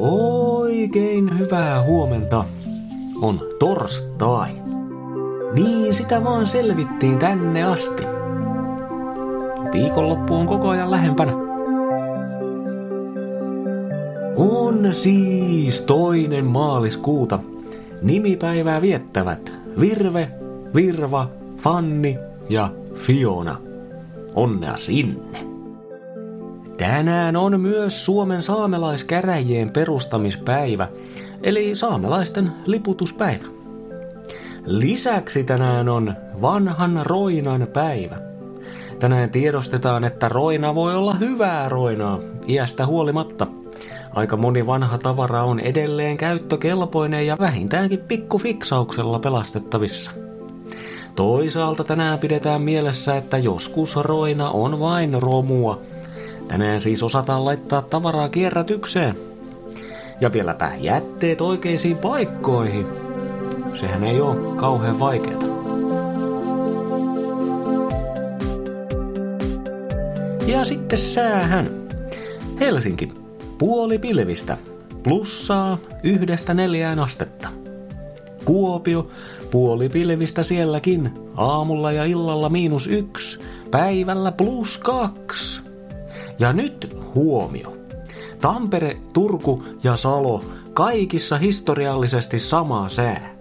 Oikein hyvää huomenta. On torstai. Niin sitä vaan selvittiin tänne asti. Viikonloppu on koko ajan lähempänä. On siis toinen maaliskuuta. Nimipäivää viettävät Virve, Virva, Fanni ja Fiona. Onnea sinne! Tänään on myös Suomen saamelaiskäräjien perustamispäivä, eli saamelaisten liputuspäivä. Lisäksi tänään on vanhan roinan päivä. Tänään tiedostetaan, että roina voi olla hyvää roinaa, iästä huolimatta. Aika moni vanha tavara on edelleen käyttökelpoinen ja vähintäänkin pikkufiksauksella pelastettavissa. Toisaalta tänään pidetään mielessä, että joskus roina on vain romua – Tänään siis osataan laittaa tavaraa kierrätykseen. Ja vieläpä jätteet oikeisiin paikkoihin. Sehän ei ole kauhean vaikeaa. Ja sitten säähän. Helsinki. Puoli pilvistä. Plussaa yhdestä neljään astetta. Kuopio. Puoli pilvistä sielläkin. Aamulla ja illalla miinus yksi. Päivällä plus kaksi. Ja nyt huomio. Tampere, Turku ja Salo kaikissa historiallisesti sama sää.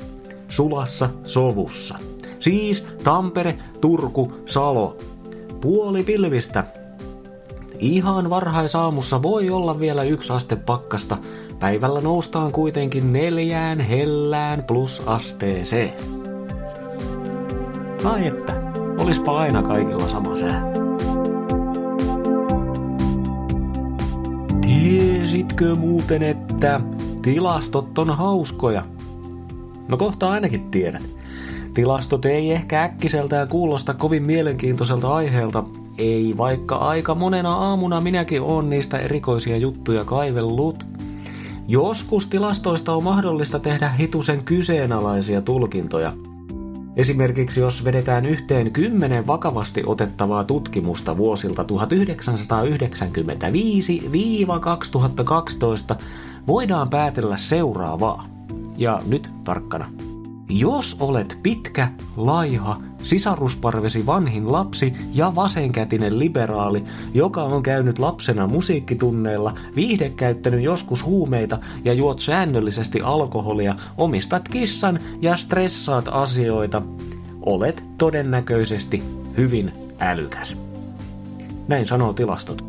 Sulassa sovussa. Siis Tampere, Turku, Salo. Puoli pilvistä. Ihan varhaisaamussa voi olla vielä yksi aste pakkasta. Päivällä noustaan kuitenkin neljään hellään plus asteeseen. Ai että, olispa aina kaikilla sama sää. Tiesitkö muuten, että tilastot on hauskoja? No kohta ainakin tiedät. Tilastot ei ehkä äkkiseltään kuulosta kovin mielenkiintoiselta aiheelta, ei vaikka aika monena aamuna minäkin on niistä erikoisia juttuja kaivellut. Joskus tilastoista on mahdollista tehdä hitusen kyseenalaisia tulkintoja – Esimerkiksi jos vedetään yhteen kymmenen vakavasti otettavaa tutkimusta vuosilta 1995-2012, voidaan päätellä seuraavaa. Ja nyt tarkkana. Jos olet pitkä, laiha, sisarusparvesi vanhin lapsi ja vasenkätinen liberaali, joka on käynyt lapsena musiikkitunneilla, viihdekäyttänyt joskus huumeita ja juot säännöllisesti alkoholia, omistat kissan ja stressaat asioita, olet todennäköisesti hyvin älykäs. Näin sanoo tilastot.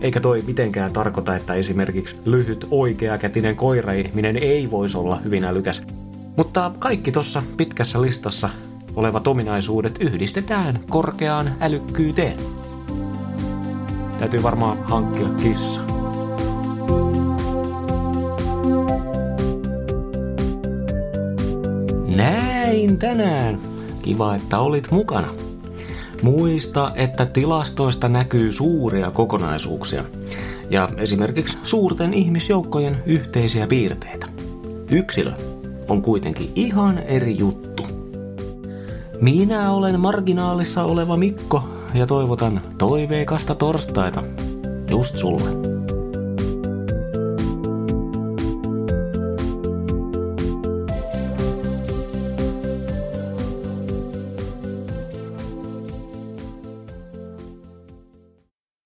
Eikä toi mitenkään tarkoita, että esimerkiksi lyhyt oikeakätinen koiraihminen ei voisi olla hyvin älykäs – mutta kaikki tuossa pitkässä listassa olevat ominaisuudet yhdistetään korkeaan älykkyyteen. Täytyy varmaan hankkia kissa. Näin tänään. Kiva, että olit mukana. Muista, että tilastoista näkyy suuria kokonaisuuksia ja esimerkiksi suurten ihmisjoukkojen yhteisiä piirteitä. Yksilö on kuitenkin ihan eri juttu. Minä olen marginaalissa oleva Mikko ja toivotan toiveikasta torstaita just sulle.